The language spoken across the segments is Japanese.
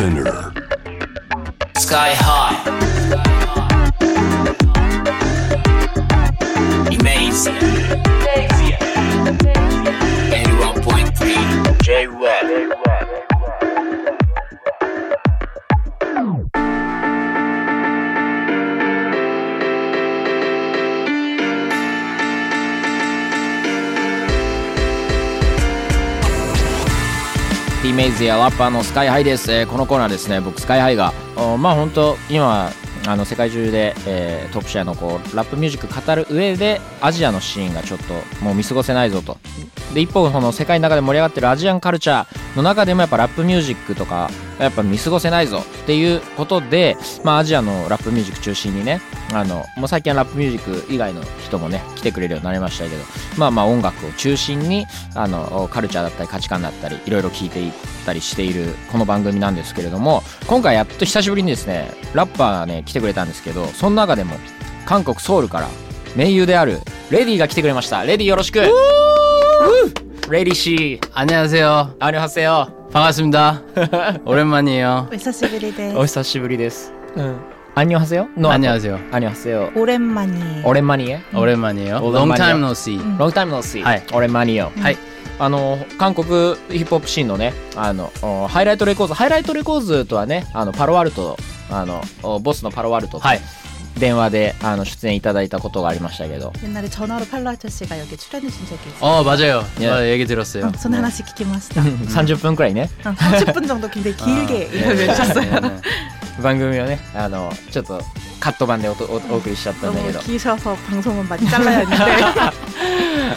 Spinner. Sky High Imazia 81.3メイズやラッパーのスカイハイです、えーこのコーナーですね。僕スカイハイがまあ本当今あの世界中で、えートップシェアのこうラップミュージック語る上でアジアのシーンがちょっともう見過ごせないぞと。で一方この世界の中で盛り上がってるアジアンカルチャー。の中でもやっぱラップミュージックとかやっぱ見過ごせないぞっていうことで、まあ、アジアのラップミュージック中心にねあのもう最近はラップミュージック以外の人もね来てくれるようになりましたけどまあまあ音楽を中心にあのカルチャーだったり価値観だったりいろいろ聞いていったりしているこの番組なんですけれども今回やっと久しぶりにですねラッパーがね来てくれたんですけどその中でも韓国ソウルから盟友であるレディが来てくれましたレディよろしく レディシー 안녕하세요. ありがとうございま 반갑습니다. 오랜만이에요. お久しぶりですお久しぶりですうんアンニョハセヨの 안녕하세요. アンニョハセヨオレンマニオレンマニエ 오랜만이에요. 오랜만이요. Long time no see. ロングタイムのシーはいオレンマニオはいあの韓国ヒップホップシーンのねあのおハイライトレコーズハイライトレコーズとはねあのパロアルトあのおボスのパロアルトとはい 電話であの出演いただいたことがありましたけど 옛날에 전화로 팔로 아저씨가 여기 출연해준 적이 있어요. 어 맞아요. 예. 아, 얘기 들었어요. 응, 손 하나씩聞きました. 30分くらいね 응, 30분 정도 굉장히 길게 이야기해 주셨어요. 네, 네. 番組をねあのちょっとカット版でおとおお送りしちゃったんだけ 너무 ど 기셔서 방송은 많이 잘라야 했는데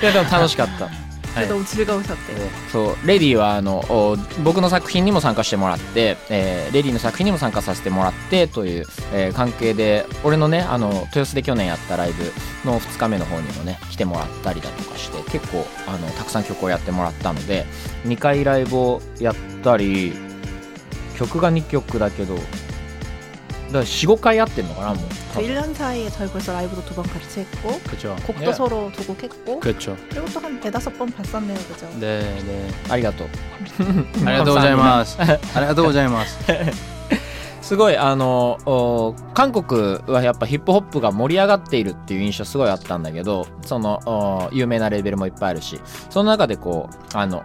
いやでも楽しかった はい 너무 즐거우셨대요. そうレディはあのお僕の作品にも参加してもらって、えーレディの作品にも参加させてもらってという、えー関係で俺のねあの豊洲で去年やったライブの2日目の方にもね来てもらったりだとかして結構あのたくさん曲をやってもらったので2回ライブをやったり曲が2曲だけど だから45回やってんのかなもう 그 1년 사이에 저희 벌써 라이브도 두 번 같이 했고 그죠. 곡도 예. 서로 두 곡 했고 그렇죠. 그리고 또 한 네다섯 번 봤었네요. 그죠? 네, 네. ありがとう 아리가또 고자이마스. 아리가또 고자이마스. すごいあのお韓国はやっぱヒップホップが盛り上がっているっていう印象すごいあったんだけどそのお有名なレベルもいっぱいあるしその中でこうあの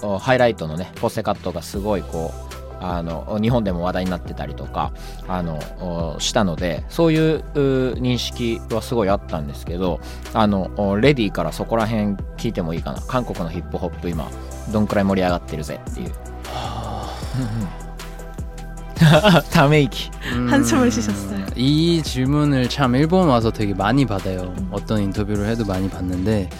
おおハイライトのねポセカットがすごいこう あの日本でも話題になってたりとかあのおしたのでそういうう認識はすごいあったんですけどあのおレディからそこら辺聞いてもいいかな韓国のヒップホップ今どんくらい盛り上がってるぜっていうため息 음, 한숨을 쉬셨어요. 이 질문을 참 일본 와서 되게 많이 받아요. 어떤 인터뷰를 해도 많이 받는데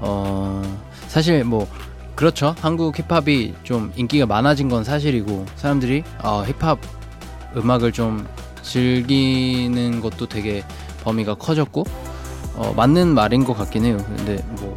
어 사실 뭐 그렇죠. 한국 힙합이 좀 인기가 많아진 건 사실이고 사람들이 어, 힙합 음악을 좀 즐기는 것도 되게 범위가 커졌고 어, 맞는 말인 것 같긴 해요. 근데 뭐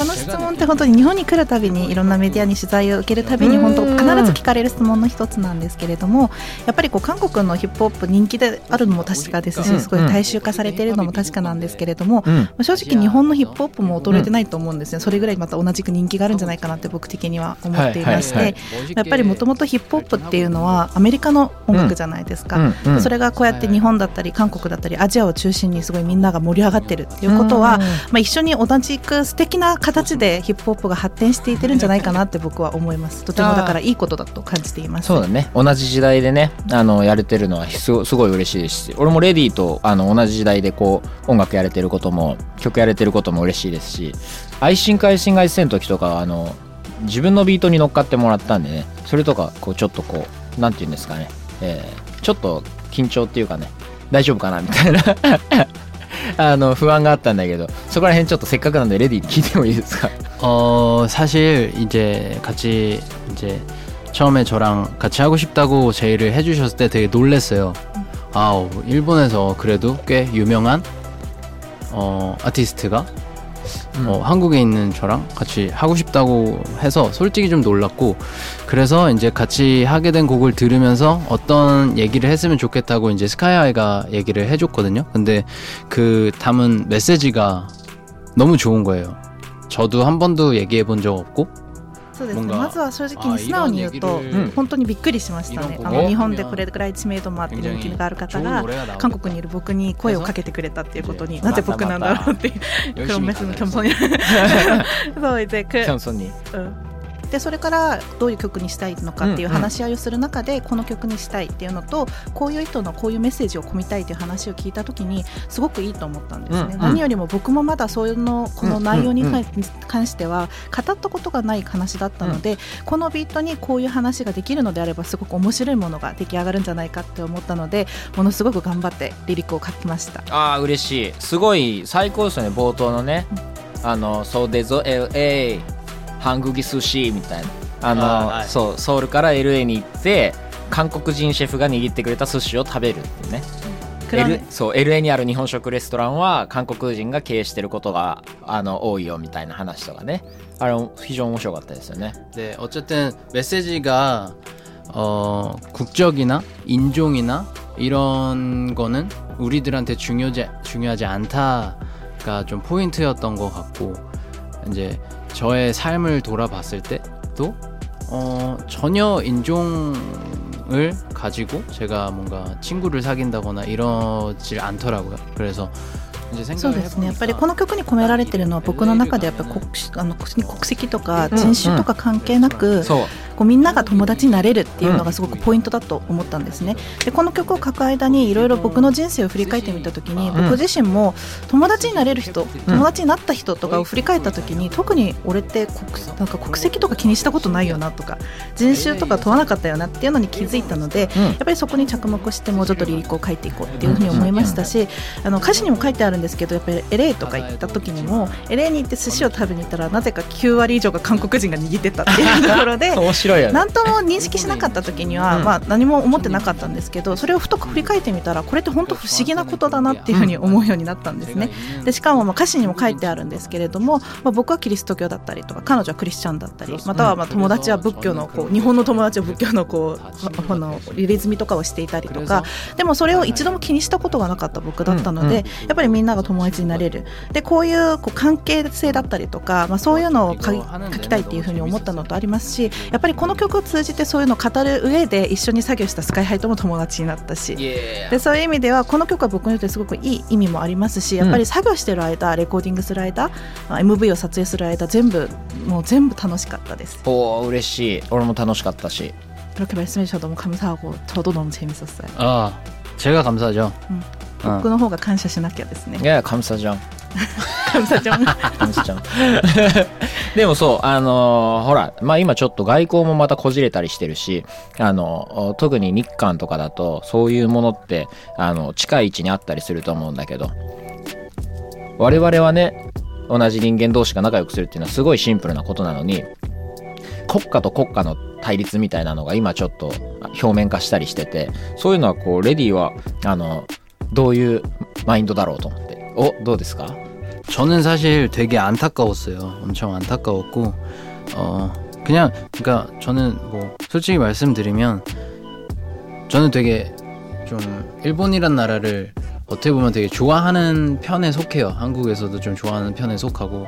この質問って本当に日本に来るたびにいろんなメディアに取材を受けるたびに本当必ず聞かれる質問の一つなんですけれどもやっぱりこう韓国のヒップホップ人気であるのも確かですうんしすごい大衆化されているのも確かなんですけれどもうん。正直日本のヒップホップも衰えてないと思うんですね。それぐらいまた同じく人気があるんじゃないかなって僕的には思っていましてやっぱりもともとヒップホップっていうのはアメリカの音楽じゃないですか。それがこうやって日本だったり韓国だったりアジアを中心にすごいみんなが盛り上がってるっていうことは、まあ、一緒に同じく素敵な形でヒップホップが発展していってるんじゃないかなって僕は思います。とてもだからいいことだと感じています。そうだね。同じ時代でねあのやれてるのはすごすごい嬉しいですし俺もレディーとあの同じ時代でこう音楽やれてることも曲やれてることも嬉しいですし愛心会心外戦の時とかあの自分のビートに乗っかってもらったんでねそれとかこうちょっとこうなんて言うんですかね、えーちょっと緊張っていうかね大丈夫かなみたいな。あの不安があったんだけどそこら辺ちょっとせっかくなんでレディーに聞いてもいいですか 어 사실 이제 같이 이제 처음에 저랑 같이 하고 싶다고 제의를 해주셨을 때 되게 놀랬어요. 아 어, 일본에서 그래도 꽤 유명한 어 아티스트가 어, 한국에 있는 저랑 같이 하고 싶다고 해서 솔직히 좀 놀랐고 그래서 이제 같이 하게 된 곡을 들으면서 어떤 얘기를 했으면 좋겠다고 이제 스카이하이가 얘기를 해줬거든요. 근데 그 담은 메시지가 너무 좋은 거예요. 저도 한 번도 얘기해 본 적 없고 そうですね。まずは正直に素直に言うと、本当にびっくりしましたね。あの日本でこれぐらい知名度もあって人気がある方が韓国にいる僕に声をかけてくれたっていうことになぜ僕なんだろうっていう黒目のキャンソンにそうでキャンソンに、うん。でそれからどういう曲にしたいのかっていう話し合いをする中で、この曲にしたいっていうのとこういう人のこういうメッセージを込みたいっていう話を聞いた時にすごくいいと思ったんですね、うんうん。何よりも僕もまだそういうのこの内容にうんうん関しては語ったことがない話だったので、このビートにこういう話ができるのであればすごく面白いものが出来上がるんじゃないかって思ったのでものすごく頑張ってリリックを書きました。ああ嬉しい。すごい最高ですよね冒頭のね。あの「そうでぞ LA ハングギ寿司」みたいなあのあーはいそうソウルから LA に行って韓国人シェフが握ってくれた寿司を食べるっていうね 그런 L そう LA にある日本食レストランは韓国人が経営してることがあの多いよみたいな話とかねあれ非常に面白かったですよね 네, 어쨌든 메시지가 어, 국적이나 인종이나 이런 거는 우리들한테 중요하지, 중요하지 않다가 좀 포인트였던 것 같고 이제 저의 삶을 돌아봤을 때도 어, 전혀 인종을 가지고 제가 뭔가 친구를 사귄다거나 이러질 않더라고요. 그래서 이제 そう 생각을 ですねやっぱり 해보니까 この曲に込められてるのは僕の中でやっぱり国あの国国籍とか人種とか関係なく、そう こうみんなが友達になれるっていうのがすごくポイントだと思ったんですね。でこの曲を書く間にいろいろ僕の人生を振り返ってみた時にん。僕自身も友達になれる人友達になった人とかを振り返った時に特に俺って国なんか国籍とか気にしたことないよなとか人種とか問わなかったよなっていうのに気づいたのでうん。やっぱりそこに着目してもうちょっとリリックを書いていこうっていうふうに思いましたしあの歌詞にも書いてあるんですけどやっぱり LA とか行った時にも LA に行って寿司を食べに行ったらなぜか9割以上が韓国人が握ってたっていうところで 面白いよね何とも認識しなかった時には、うん。まあ、何も思ってなかったんですけどそれをふと振り返ってみたらこれって本当不思議なことだなっていうふうに思うようになったんですね。でしかもまあ歌詞にも書いてあるんですけれども、まあ、僕はキリスト教だったりとか彼女はクリスチャンだったりまたはまあ友達は仏教のこう日本の友達は仏教のこうこの入れ墨とかをしていたりとかでもそれを一度も気にしたことがなかった僕だったので、うん。やっぱりみんなが友達になれる。でこういうこう関係性だったりとか、まあ、そういうのを書き書きたいっていうふうに思ったのとありますしやっぱりこの曲を通じてそういうのを語る上で一緒に作業したスカイハイとも友達になったし。でそういう意味ではこの曲は僕にとってすごくいい意味もありますしやっぱり作業してる間、レコーディングする間まあ MV を撮影する間全部もう全部楽しかったです。おー嬉しい俺も楽しかったし 그렇게 말씀해 주셔서 너무 감사하고 저도 너무 재밌었어요. 아, 제가 감사하죠. 음. 어. 僕の方が感謝しなきゃですねい。や감사じゃん 感謝じゃん。感謝ちゃんでもそうあのーほらまあ今ちょっと外交もまたこじれたりしてるしあの特に日韓とかだとそういうものってあの近い位置にあったりすると思うんだけど我々はね同じ人間同士が仲良くするっていうのはすごいシンプルなことなのに国家と国家の対立みたいなのが今ちょっと表面化したりしててそういうのはこうレディはあのどういうマインドだろうと思って 어, 너 됐을까? 저는 사실 되게 안타까웠어요. 엄청 안타까웠고, 어, 그냥, 그니까 저는 뭐, 솔직히 말씀드리면, 저는 되게 좀, 일본이란 나라를 어떻게 보면 되게 좋아하는 편에 속해요. 한국에서도 좀 좋아하는 편에 속하고,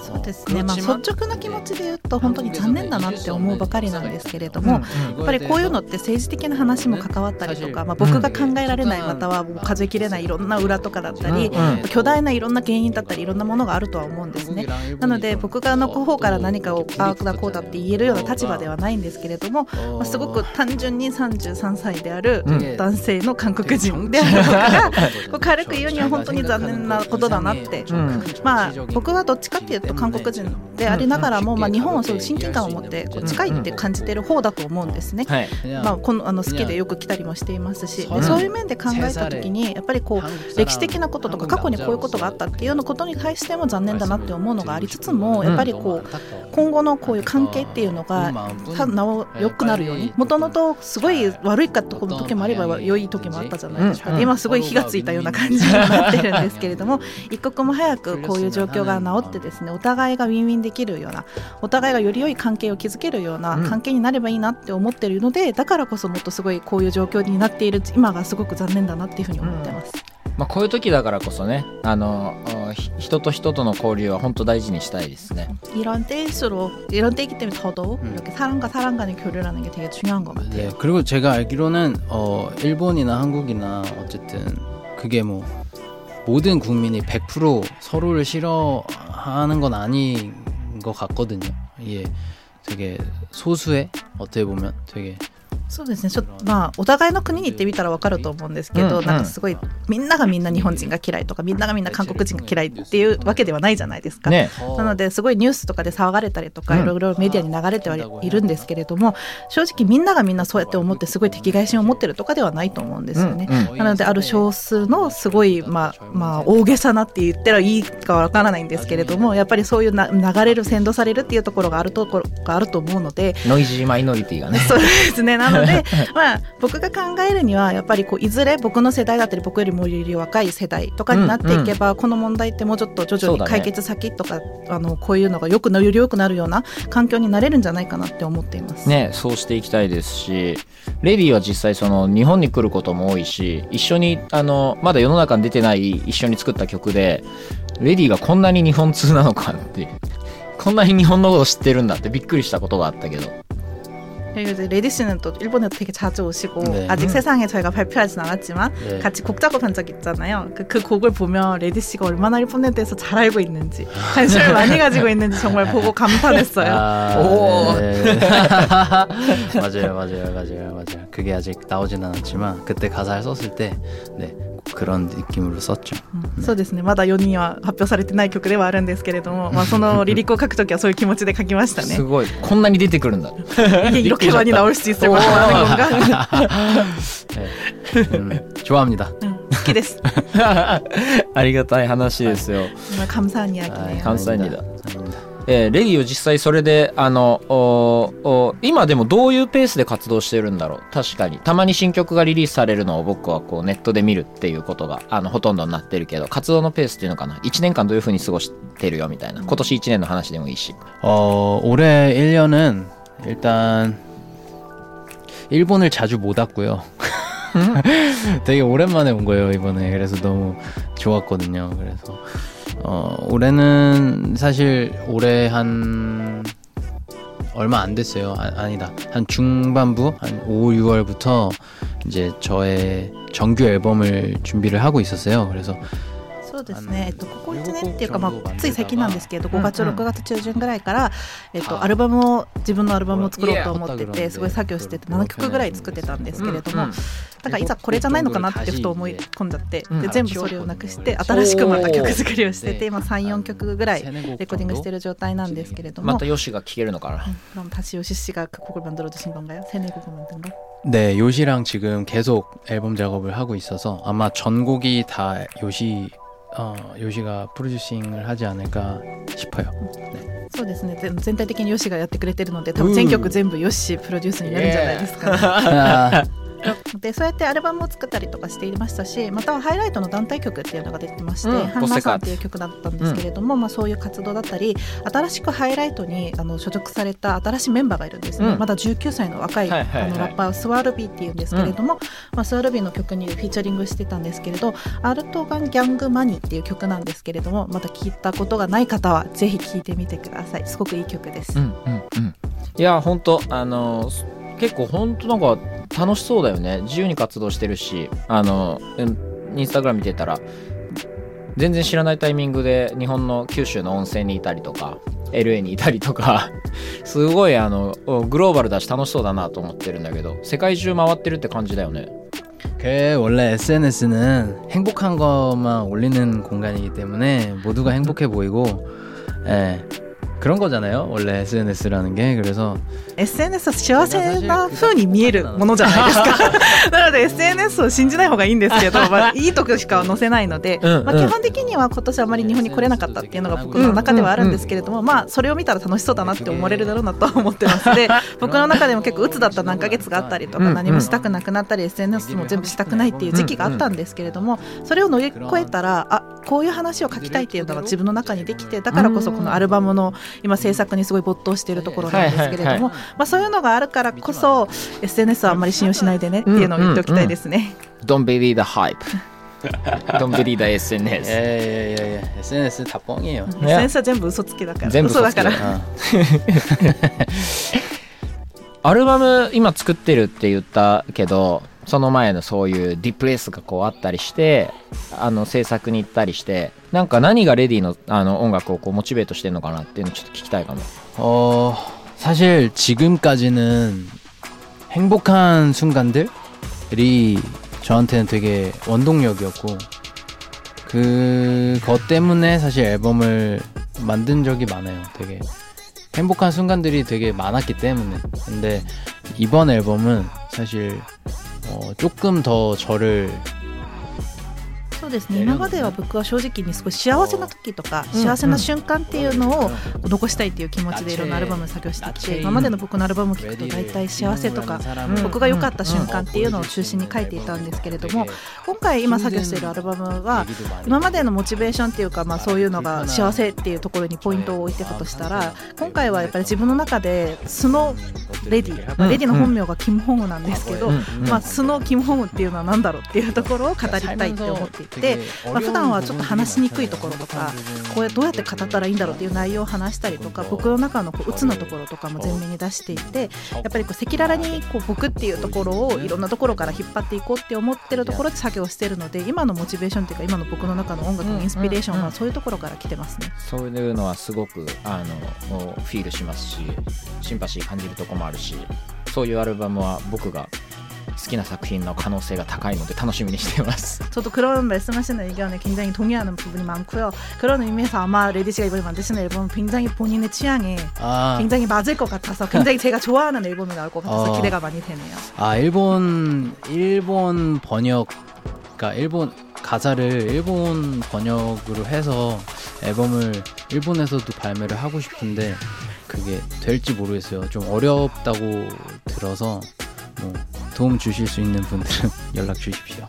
そうですね、まあ、率直な気持ちで言うと本当に残念だなって思うばかりなんですけれども、やっぱりこういうのって政治的な話も関わったりとか、まあ、僕が考えられないまたはもう数えきれないいろんな裏とかだったり、うん巨大ないろんな原因だったりいろんなものがあるとは思うんですね。なので僕があの方から何かをああだこうだって言えるような立場ではないんですけれども、まあ、すごく単純に33歳であるうん。男性の韓国人である僕がこう軽く言うには本当に残念なことだなって。うんまあ、僕はどっちかっていうと韓国人でありながらも、まあ、日本はそういう親近感を持ってこう近いって感じてる方だと思うんですね。はいまあ、このあの好きでよく来たりもしていますしうん。でそういう面で考えた時にやっぱりこう歴史的なこととか過去にこういうことがあったっていうようなことに対しても残念だなって思うのがありつつもやっぱりこう今後のこういう関係っていうのがさなお良くなるようにもともとすごい悪いかとこの時もあれば良い時もあったじゃないですか、今すごい火がついたような感じになってるんですけれども一刻も早くこういう状況が治ってですねお互いがウィンウィンできるようなお互いがより良い関係を築けるようなうん関係になればいいなって思ってるのでだからこそもっとすごいこういう状況になっている今がすごく残念だなっていうふうに思ってます。 まあ、こういう時だからこそねあのおひ人と人との交流は本当大事にしたいですね 이런 때일수록 이런 때이기 때문에 더더욱 음. 이렇게 사람과 사람 간의 교류라는 게 되게 중요한 것 같아요. 네, 그리고 제가 알기로는 어, 일본이나 한국이나 어쨌든 그게 뭐 모든 국민이 100% 서로를 싫어하는 건 아닌 것 같거든요. 이게 되게 소수의 어떻게 보면 되게 そうですね。ちょっとまあお互いの国に行ってみたら分かると思うんですけど、うんなんかすごいみんながみんな日本人が嫌いとかみんながみんな韓国人が嫌いっていうわけではないじゃないですか。ね。なのですごいニュースとかで騒がれたりとかうん。いろいろメディアに流れてはいるんですけれども正直みんながみんなそうやって思ってすごい敵外心を持ってるとかではないと思うんですよね。うん。うん。なのである少数のすごい、まあまあ、大げさなって言ったらいいかわからないんですけれどもやっぱりそういうな流れる先導されるっていうところがあるところがあると思うのでノイジーマイノリティがね。そうですね。なので、まあ、僕が考えるには、やっぱりこう、いずれ僕の世代だったり、僕よりもより若い世代とかになっていけば、この問題ってもうちょっと徐々に解決先とか、あの、こういうのがよくな、より良くなるような環境になれるんじゃないかなって思っています。ねそうしていきたいですしレディは実際その日本に来ることも多いし一緒にあのまだ世の中に出てない一緒に作った曲でレディがこんなに日本通なのかってこんなに日本のこと知ってるんだってびっくりしたことがあったけど 그리고 이제 레디 씨는 또 일본에도 되게 자주 오시고 네. 아직 음. 세상에 저희가 발표하진 않았지만 네. 같이 곡 작업한 적 있잖아요. 그, 그 곡을 보면 레디 씨가 얼마나 일본에 대해서 잘 알고 있는지 관심을 많이 가지고 있는지 정말 보고 감탄했어요. 아, 오. 네. 맞아요, 맞아요, 맞아요, 맞아요. 그게 아직 나오진 않았지만 그때 가사를 썼을 때, 네, 그런 느낌으로 썼죠. そうですねまだ4人は発表されてない曲ではあるんですけれども、まあ、そのリリックを書くときはそういう気持ちで書きましたねす。ごいこんなに出てくるんだ 이게 이렇게 많이 나올 수 있을 거라는 건가? 네. 음, 좋아합니다. 응, 好きです。ありがたい話ですよ、 정말 감사한 아, 이야기네요. 감사합니다. 아닙니다. えーレディを実際それであのおお今でもどういうペースで活動してるんだろう確かにたまに新曲がリリースされるのを僕はこうネットで見るっていうことがあのほとんどになってるけど活動のペースっていうのかな1年間どういう風に過ごしてるよみたいな今年1年の話でもいいし 어, 올해 1년은 일단 일본을 자주 못 왔고요. 되게 오랜만에 온 거예요, 이번에. 그래서 너무 좋았거든요. 그래서 어, 올해는 사실 올해 한 얼마 안 됐어요. 아, 니다 한 중반부 한 5, 6월부터 이제 저의 정규 앨범을 준비를 하고 있었어요. 그래서 そうですね、えっと、ここ1年っていうか、まあ、つい最近なんですけど5月、うん6月中旬ぐらいから、えっと、アルバムを自分のアルバムを作ろうと思っててすごい作業してて7曲ぐらい作ってたんですけれども、だからいざこれじゃないのかなってふと思い込んじゃって、うんで全部それをなくして新しくまた曲作りをしてて今34曲ぐらいレコーディングしてる状態なんですけれどもまたヨシが聴けるのかな 그럼 다시 요시 씨가 그 곡을 만들어 주신 건가요? 세네 곡을 만든 거? 네, 요시랑 지금 계속 앨범 작업을 하고 있어서 아마 전곡이 다 요시 어, 요시가 프로듀싱을 하지 않을까 싶어요. そうですね全全体的にヨシがやってくれてるので多分全曲全部ヨシプロデュースになるんじゃないですか、 아, でそうやってアルバムを作ったりとかしていましたしまたはハイライトの団体曲っていうのが出てまして「うん。ハンナーさん」っていう曲だったんですけれども、まあ、そういう活動だったり新しくハイライトにあの所属された新しいメンバーがいるんですね、うん。まだ19歳の若い,、あのラッパースワルビーっていうんですけれども、まあ、スワルビーの曲にフィーチャリングしてたんですけれど「アルトガン・ギャング・マニー」っていう曲なんですけれどもまだ聞いたことがない方はぜひ聴いてみてください。すごくいい曲です。うんうんうん。いや本当あの結構本当なんか楽しそうだよね自由に活動してるしあのうんインスタグラム見てたら全然知らないタイミングで日本の九州の温泉にいたりとか LA にいたりとかすごいあのグローバルだし楽しそうだなと思ってるんだけど世界中回ってるって感じだよね 그 원래 SNS는 행복한 것만 올리는 공간이기 때문에 모두가 행복해 보이고, 예. 그런 거잖아요. 원래 SNS라는 게 그래서 SNS は幸せな風に見えるものじゃないですかなので SNS を信じない方がいいんですけど、まあ、いいとこしか載せないので、うんまあ、基本的には今年あまり日本に来れなかったっていうのが僕の中ではあるんですけれども、まあそれを見たら楽しそうだなって思われるだろうなとは思ってますで僕の中でも結構鬱だった何ヶ月があったりとかうん何もしたくなくなったり SNS も全部したくないっていう時期があったんですけれどもそれを乗り越えたらあこういう話を書きたいっていうのが自分の中にできてだからこそこのアルバムの 今制作にすごい没頭しているところなんですけれども、まあ、そういうのがあるからこそ SNS はあんまり信用しないでねっていうのを言っておきたいですね。Don't believe the hype. Don't believe the SNS. いやいやいや SNS たぽんげよ。SNS は全部嘘つきだから。全部嘘だから。アルバム今作ってるって言ったけど その前のそういうディプレスがこうあったりしてあの制作に行ったりしてなんか何がレディのあの音楽をこうモチベートしてるのかなっていうのちょっと聞きたいかも 어, 사실 지금까지는 행복한 순간들이 저한테는 되게 원동력이었고 그것 때문에 사실 앨범을 만든 적이 많아요. 되게 행복한 순간들이 되게 많았기 때문에. 근데 이번 앨범은 사실 어, 조금 더 저를 そうですね。今までは僕は正直にすごい幸せな時とか、うん。幸せな瞬間っていうのを残したいっていう気持ちでいろんなアルバムを作業してきて今までの僕のアルバムを聴くと大体幸せとか僕が良かった瞬間っていうのを中心に書いていたんですけれども今回今作業しているアルバムは今までのモチベーションっていうか、まあ、そういうのが幸せっていうところにポイントを置いてたとしたら今回はやっぱり自分の中で素のレディ、まあ、レディの本名がキム・ホングなんですけど、まあ、素のキム・ホングっていうのは何だろうっていうところを語りたいって思っていて、まあ、普段はちょっと話しにくいところとかこうどうやって語ったらいいんだろうっていう内容を話したりとか僕の中のこう鬱のところとかも前面に出していてやっぱりこう赤裸々にこう僕っていうところをいろんなところから引っ張っていこうって思ってるところで作業してるので今のモチベーションっていうか今の僕の中の音楽のインスピレーションはそういうところから来てますね。そういうのはすごくあのフィールしますしシンパシー感じるとこもあるしそういうアルバムは僕が好きな作品の可能性が高いので楽しみにしています 저도 그런 말씀하시는 의견에 굉장히 동의하는 부분이 많고요. 그런 의미에서 아마 레디 씨가 이번에 만드시는 앨범은 굉장히 본인의 취향에 아, 굉장히 맞을 것 같아서 굉장히 제가 좋아하는 앨범이 나올 것 같아서 어. 기대가 많이 되네요. 아 일본 일본 번역 그러니까 일본 가사를 일본 번역으로 해서 앨범을 일본에서도 발매를 하고 싶은데 그게 될지 모르겠어요. 좀 어렵다고 들어서 뭐 도움 주실 수 있는 분들은 연락 주십시오.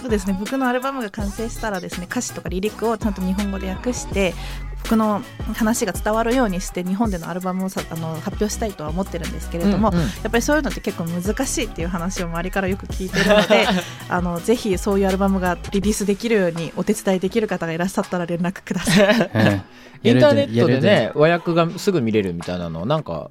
そうですね僕のアルバムが完成したらですね歌詞とかリリックをちゃんと日本語で訳して僕の話が伝わるようにして日本でのアルバムをさあの発表したいとは思ってるんですけれども、うんうんやっぱりそういうのって結構難しいっていう話を周りからよく聞いてるのであのぜひそういうアルバムがリリースできるようにお手伝いできる方がいらっしゃったら連絡ください。 네. インターネ 예를 ッ 들- トで 예를 ね和訳がすぐ見れるみたいなのなんか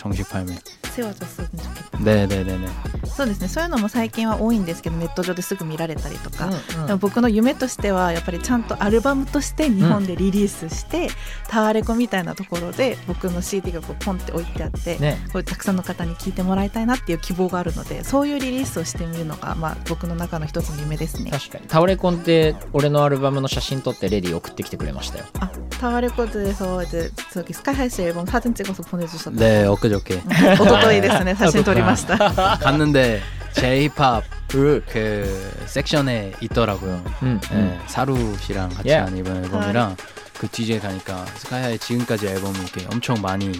정식 발매 세워졌으면 좋겠다. 네네네네 そうですねそういうのも最近は多いんですけどネット上ですぐ見られたりとか、うんうんでも僕の夢としてはやっぱりちゃんとアルバムとして日本でリリースして、タワレコみたいなところで僕の CD がこうポンって置いてあって、ねこうたくさんの方に聞いてもらいたいなっていう希望があるのでそういうリリースをしてみるのが、まあ、僕の中の一つの夢ですね。確かにタオレコンって俺のアルバムの写真撮ってレディ送ってきてくれましたよあ タワレコでそうで저기 스카이하이 씨 앨범 사진 찍어서 보내주셨다. 네 엊그저께 一昨日ですね写真撮りました。 갔는데 J-팝 그, 그 섹션에 있더라고요. うん、 네, 사루 씨랑 같이 Yeah. 한 이번 앨범이랑 그 뒤에 가니까 스카이하이 지금까지 앨범이 이렇게 엄청 많이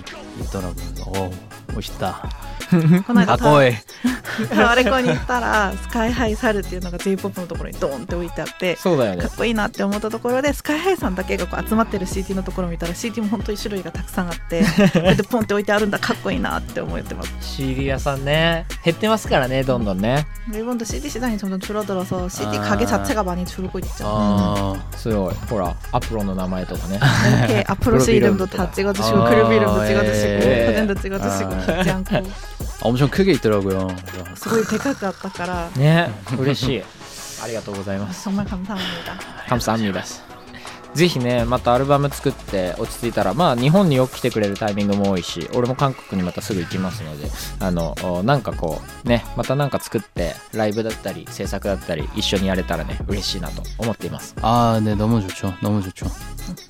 있더라고요. 그래서 어 멋있다. この間タワ 과거에 タワレコに行ったらスカイハイサルっていうのが J−POP のところにドーンって置いてあってそうだよねかっこいいなって思ったところでスカイハイさんだけがこう集まってる CD のところを見たら CD も本当に種類がたくさんあってこうやってポンって置いてあるんだかっこいいなって思ってます CD 屋さんね減ってますからねどんどんね 일본도 CD 시장이 점점 줄어들어서 CD 아. 가게 자체가 많이 줄고 있죠 어, すごいほらアプロの名前とかね 이렇게 앞으로 씨 이름도 다 찍어주시고 아, 그룹 이름도 예, 찍어주시고 예. 사진도 찍어주시고 아. 잊지 않고 엄청 크게 있더라고요. 그래서 すごいでかかったからね嬉しいありがとうございます 정말 감사합니다 カムサンミですぜひねまたアルバム作って落ち着いたらまあ日本によく来てくれるタイミングも多いし俺も韓国にまたすぐ行きますのであのおなんかこうねまたなんか作ってライブだったり制作だったり一緒にやれたらね嬉しいなと思っています 아, 네 너무 좋죠. 너무 좋죠.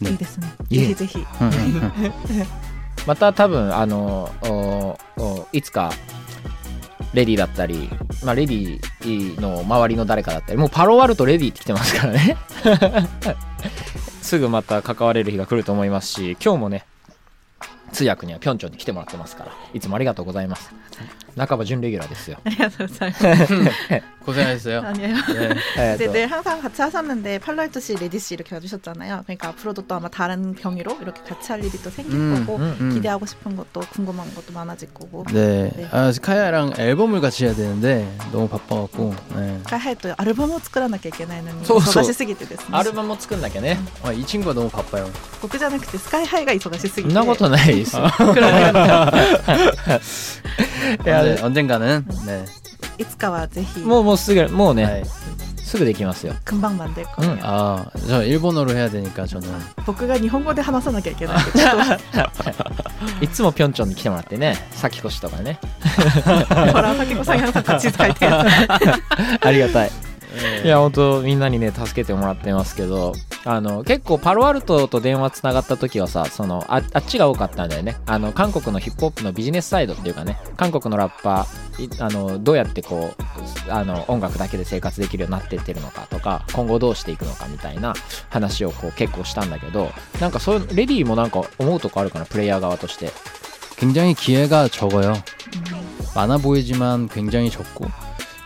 いいですねいえぜひぜひ 응, 응, 응. また多分あのおおいつか レディだったり、まあ、レディの周りの誰かだったりもうパロアルとレディって来てますからね。すぐまた関われる日が来ると思いますし今日もね通訳にはピョンチョンに来てもらってますからいつもありがとうございます。 半ば準レギュラーですよありがとうございます。 고생하셨어요. 아니에요. 네. えー 네, と 네, 항상 같이 하셨는데 팔라이트 씨, 레디 씨 이렇게 와주셨잖아요. 그러니까 앞으로도 또 아마 다른 경위로 이렇게 같이 할 일이 또 생길 음, 거고 음, 음. 기대하고 싶은 것도 궁금한 것도 많아질 거고. 네. 네. 아, 카야랑 앨범을 같이 해야 되는데 너무 바빠갖고. 네. 一回入るとアルバムを作らなきゃいけないのにそうそう忙しすぎてですねアルバムも作んなきゃね 아, 이 친구가 너무 바빠요. 僕じゃなくてスカイハイが忙しすぎてそんなことないですよい や 언제, 언젠가는 네. いつかはぜひもうもうすぐもうね、 네. すぐできますよ 금방 만들 거예요. 아, 저 일본어로 해야 되니까 저는 僕が日本語で話さなきゃいけないんでちょっいつもピョンチョンに来てもらってね先越しとかねとほら先子さんがさ地図書いてるやつありがたい 네. いや本当みんなにね助けてもらってますけど あの結構パロアルトと電話つながった時はさそのああっちが多かったんだよねあの韓国のヒップホップのビジネスサイドっていうかね韓国のラッパーいあのどうやってこうあの音楽だけで生活できるようになってってるのかとか今後どうしていくのかみたいな話をこう結構したんだけどなんかそういうレディーもなんか思うとこあるかなプレイヤー側として 굉장히 기회가 적어요. 많아 보이지만 굉장히 적고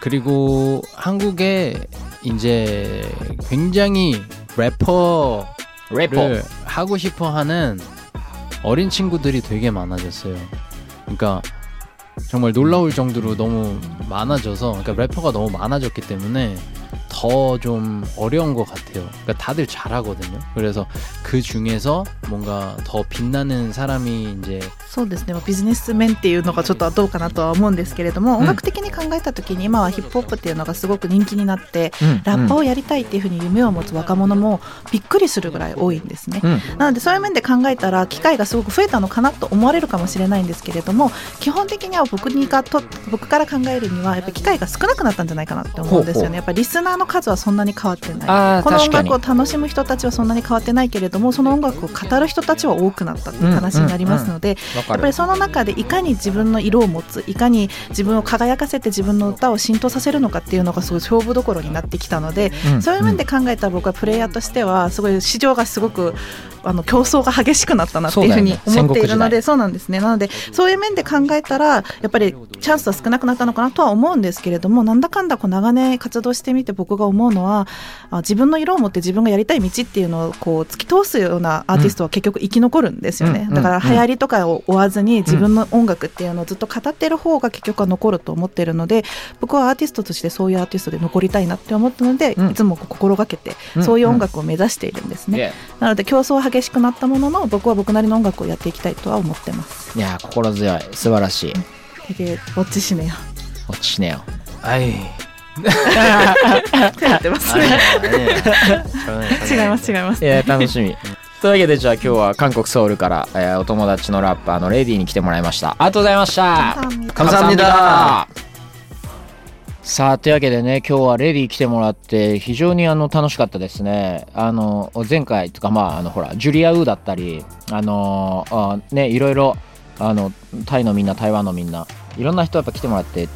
그리고 한국에 이제 굉장히 래퍼를 レポ 하고 싶어 하는 어린 친구들이 되게 많아졌어요. 그러니까 정말 놀라울 정도로 너무 많아져서 그러니까 래퍼가 너무 많아졌기 때문에 더 좀 어려운 것 같아요. 그러니까 다들 잘하거든요. 그래서 그 중에서 뭔가 더 빛나는 사람이 이제 そうですねまあビジネス面っていうのがちょっとどうかなとは思うんですけれども、ん音楽的に考えた時に今はヒップホップっていうのがすごく人気になって、うんラッパーをやりたいっていうふうに夢を持つ若者もびっくりするぐらい多いんですね。うんなのでそういう面で考えたら機会がすごく増えたのかなと思われるかもしれないんですけれども基本的には僕にがと僕から考えるにはやっぱ機会が少なくなったんじゃないかなって思うんですよほうほうねやっぱりリスナー の数はそんなに変わってない。この音楽を楽しむ人たちはそんなに変わってないけれどもその音楽を語る人たちは多くなったっていう話になりますので、わかる。やっぱりその中でいかに自分の色を持ついかに自分を輝かせて自分の歌を浸透させるのかっていうのがすごい勝負どころになってきたので、うんそういう面で考えたら僕はプレイヤーとしてはすごい市場がすごくあの競争が激しくなったなっていうふうに思っているので戦そうなんです。ねなのでそういう面で考えたらやっぱりチャンスは少なくなったのかなとは思うんですけれどもなんだかんだこう長年活動してみて僕が思うのはあ自分の色を持って自分がやりたい道っていうのをこう突き通すようなアーティストは結局生き残るんですよね、うん。だからうん。流行りとかを追わずに自分の音楽っていうのをずっと語ってる方が結局は残ると思ってるので僕はアーティストとしてそういうアーティストで残りたいなって思ったので、うん。いつも心がけてうん。そういう音楽を目指しているんですね、なので競争は激しくなったものの僕は僕なりの音楽をやっていきたいとは思ってます。いや心強い。素晴らしい。でウォッチしねよ。落ちしねよ。아이って やってますね 아니에요. 저는 違います違いますいや楽しみというわけでじゃあ今日は韓国ソウルから、えーお友達のラッパーのレディーに来てもらいましたありがとうございました 감사합니다. さあというわけでね今日はレディー来てもらって非常にあの楽しかったですねあの前回とかまああのほらジュリア・ウーだったりあのあねいろいろあのタイのみんな台湾のみんないろんな人やっぱ来てもらって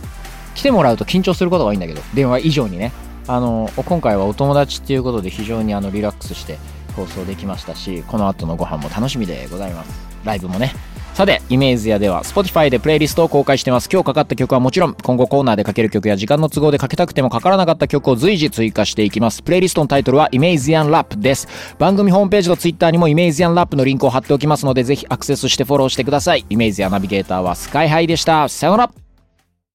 来てもらうと緊張することが多いんだけど電話以上にねあの今回はお友達っていうことで非常にあのリラックスして放送できましたしこの後のご飯も楽しみでございますライブもねさて、イメージやでは Spotify でプレイリストを公開してます。今日かかった曲はもちろん、今後コーナーでかける曲や時間の都合でかけたくてもかからなかった曲を随時追加していきます。プレイリストのタイトルはイメージアンラップです。番組ホームページと Twitter にもイメージアンラップのリンクを貼っておきますので、ぜひアクセスしてフォローしてください。イメージアナビゲーターはスカイハイでした。さよなら